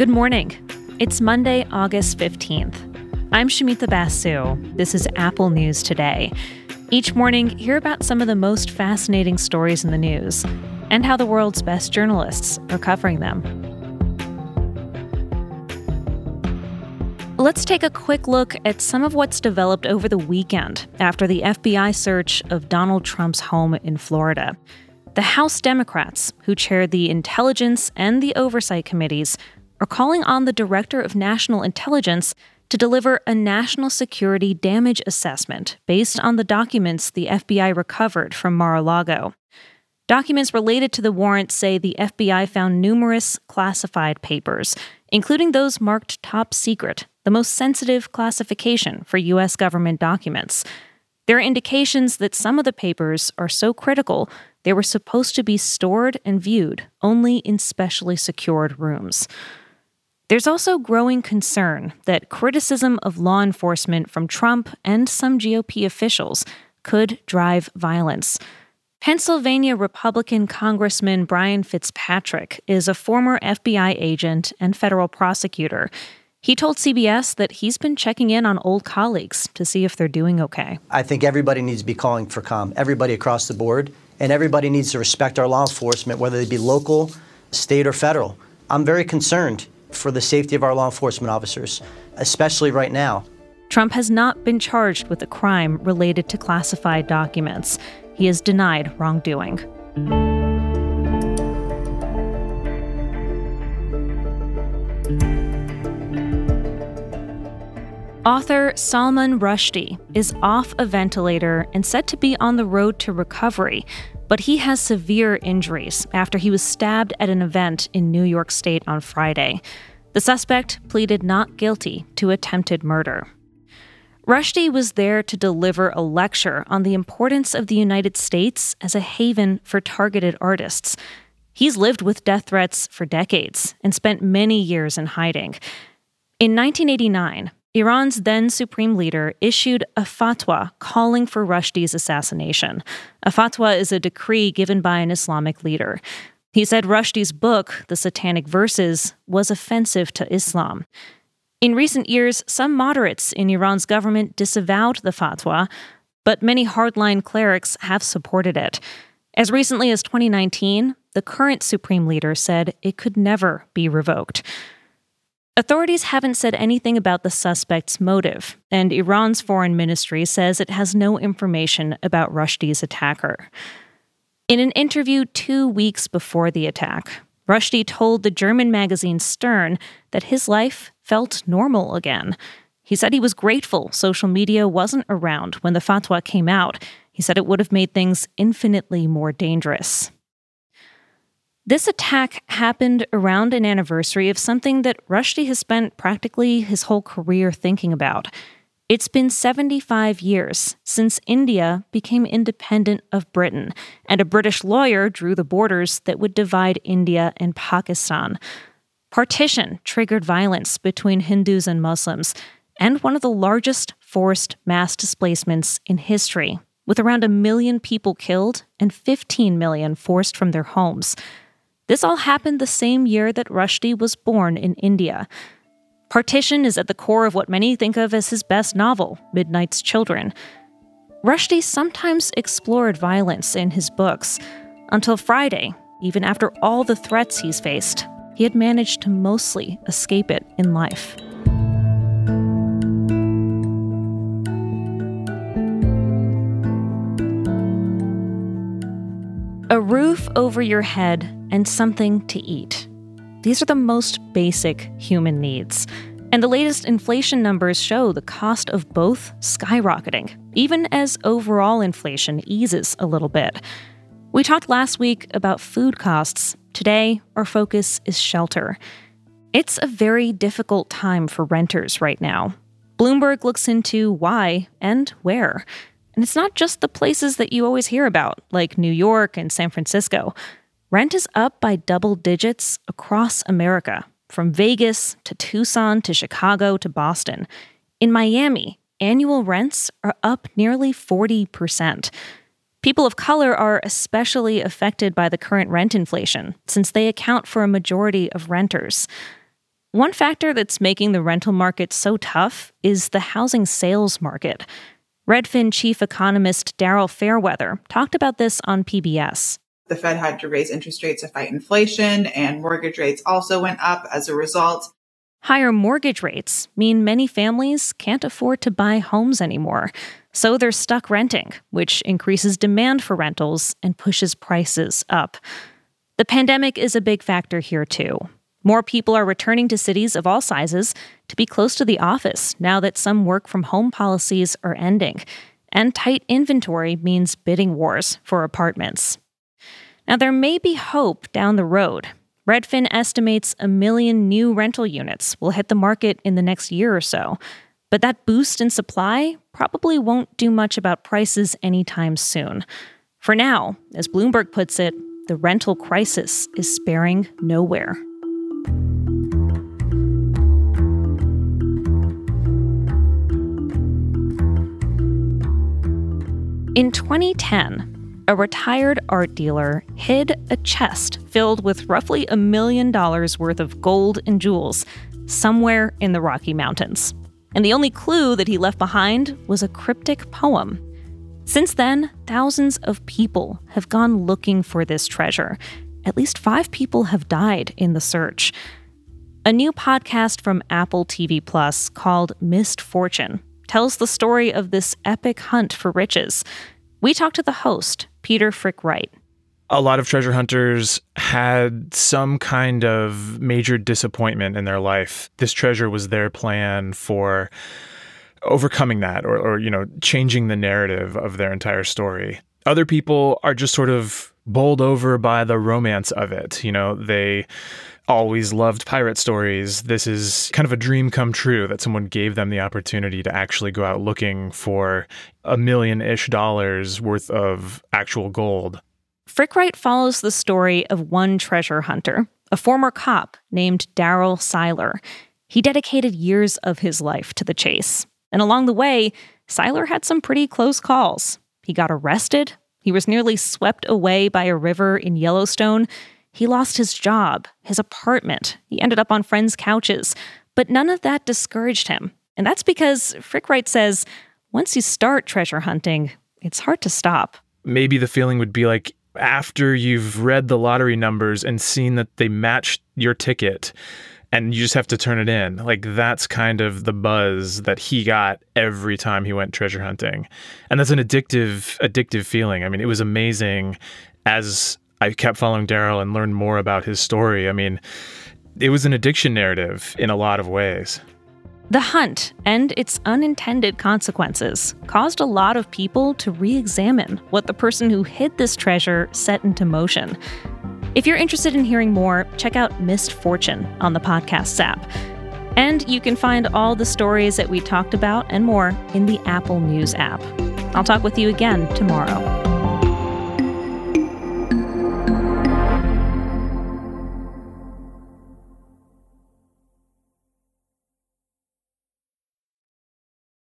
Good morning. It's Monday, August 15th. I'm Shumita Basu. This is Apple News Today. Each morning, hear about some of the most fascinating stories in the news and how the world's best journalists are covering them. Let's take a quick look at some of what's developed over the weekend after the FBI search of Donald Trump's home in Florida. The House Democrats, who chair the Intelligence and the Oversight Committees, are calling on the Director of National Intelligence to deliver a national security damage assessment based on the documents the FBI recovered from Mar a Lago. Documents related to the warrant say the FBI found numerous classified papers, including those marked top secret, the most sensitive classification for U.S. government documents. There are indications that some of the papers are so critical they were supposed to be stored and viewed only in specially secured rooms. There's also growing concern that criticism of law enforcement from Trump and some GOP officials could drive violence. Pennsylvania Republican Congressman Brian Fitzpatrick is a former FBI agent and federal prosecutor. He told CBS that he's been checking in on old colleagues to see if they're doing okay. I think everybody needs to be calling for calm, everybody across the board, and everybody needs to respect our law enforcement, whether they be local, state, or federal. I'm very concerned for the safety of our law enforcement officers, especially right now. Trump has not been charged with a crime related to classified documents. He has denied wrongdoing. Author Salman Rushdie is off a ventilator and said to be on the road to recovery but he has severe injuries after he was stabbed at an event in New York State on Friday. The suspect pleaded not guilty to attempted murder. Rushdie was there to deliver a lecture on the importance of the United States as a haven for targeted artists. He's lived with death threats for decades and spent many years in hiding. In 1989, Iran's then supreme leader issued a fatwa calling for Rushdie's assassination. A fatwa is a decree given by an Islamic leader. He said Rushdie's book, The Satanic Verses, was offensive to Islam. In recent years, some moderates in Iran's government disavowed the fatwa, but many hardline clerics have supported it. As recently as 2019, the current supreme leader said it could never be revoked. Authorities haven't said anything about the suspect's motive, and Iran's foreign ministry says it has no information about Rushdie's attacker. In an interview two weeks before the attack, Rushdie told the German magazine Stern that his life felt normal again. He said he was grateful social media wasn't around when the fatwa came out. He said it would have made things infinitely more dangerous. This attack happened around an anniversary of something that Rushdie has spent practically his whole career thinking about. It's been 75 years since India became independent of Britain, and a British lawyer drew the borders that would divide India and Pakistan. Partition triggered violence between Hindus and Muslims, and one of the largest forced mass displacements in history, with around a million people killed and 15 million forced from their homes. This all happened the same year that Rushdie was born in India. Partition is at the core of what many think of as his best novel, Midnight's Children. Rushdie sometimes explored violence in his books. Until Friday, even after all the threats he's faced, he had managed to mostly escape it in life. A roof over your head and something to eat. These are the most basic human needs. And the latest inflation numbers show the cost of both skyrocketing, even as overall inflation eases a little bit. We talked last week about food costs. Today, our focus is shelter. It's a very difficult time for renters right now. Bloomberg looks into why and where. And it's not just the places that you always hear about, like New York and San Francisco. Rent is up by double digits across America, from Vegas to Tucson to Chicago to Boston. In Miami, annual rents are up nearly 40%. People of color are especially affected by the current rent inflation, since they account for a majority of renters. One factor that's making the rental market so tough is the housing sales market. Redfin chief economist Daryl Fairweather talked about this on PBS. The Fed had to raise interest rates to fight inflation, and mortgage rates also went up as a result. Higher mortgage rates mean many families can't afford to buy homes anymore. So they're stuck renting, which increases demand for rentals and pushes prices up. The pandemic is a big factor here, too. More people are returning to cities of all sizes to be close to the office now that some work from home policies are ending. And tight inventory means bidding wars for apartments. Now, there may be hope down the road. Redfin estimates a million new rental units will hit the market in the next year or so. But that boost in supply probably won't do much about prices anytime soon. For now, as Bloomberg puts it, the rental crisis is sparing nowhere. In 2010, a retired art dealer hid a chest filled with roughly a million dollars worth of gold and jewels somewhere in the Rocky Mountains and the only clue that he left behind was a cryptic poem. Since then, thousands of people have gone looking for this treasure. At least five people have died in the search. A new podcast from Apple TV Plus called Missed Fortune tells the story of this epic hunt for riches. We talked to the host, Peter Frick-Wright a lot of treasure hunters had some kind of major disappointment in their life. This treasure was their plan for overcoming that or, or, you know, changing the narrative of their entire story. Other people are just sort of bowled over by the romance of it. You know, they always loved pirate stories. This is kind of a dream come true that someone gave them the opportunity to actually go out looking for a million ish dollars worth of actual gold. Frick-Wright follows the story of one treasure hunter, a former cop named Daryl Seiler. He dedicated years of his life to the chase. And along the way, Seiler had some pretty close calls. He got arrested. He was nearly swept away by a river in Yellowstone. He lost his job, his apartment. He ended up on friends' couches. But none of that discouraged him. And that's because Frick-Wright says once you start treasure hunting, it's hard to stop. Maybe the feeling would be like after you've read the lottery numbers and seen that they match your ticket and you just have to turn it in. Like that's kind of the buzz that he got every time he went treasure hunting. And that's an addictive addictive feeling. I mean, it was amazing as I kept following Daryl and learned more about his story. I mean, it was an addiction narrative in a lot of ways. The hunt and its unintended consequences caused a lot of people to re examine what the person who hid this treasure set into motion. If you're interested in hearing more, check out Missed Fortune on the podcast app. And you can find all the stories that we talked about and more in the Apple News app. I'll talk with you again tomorrow.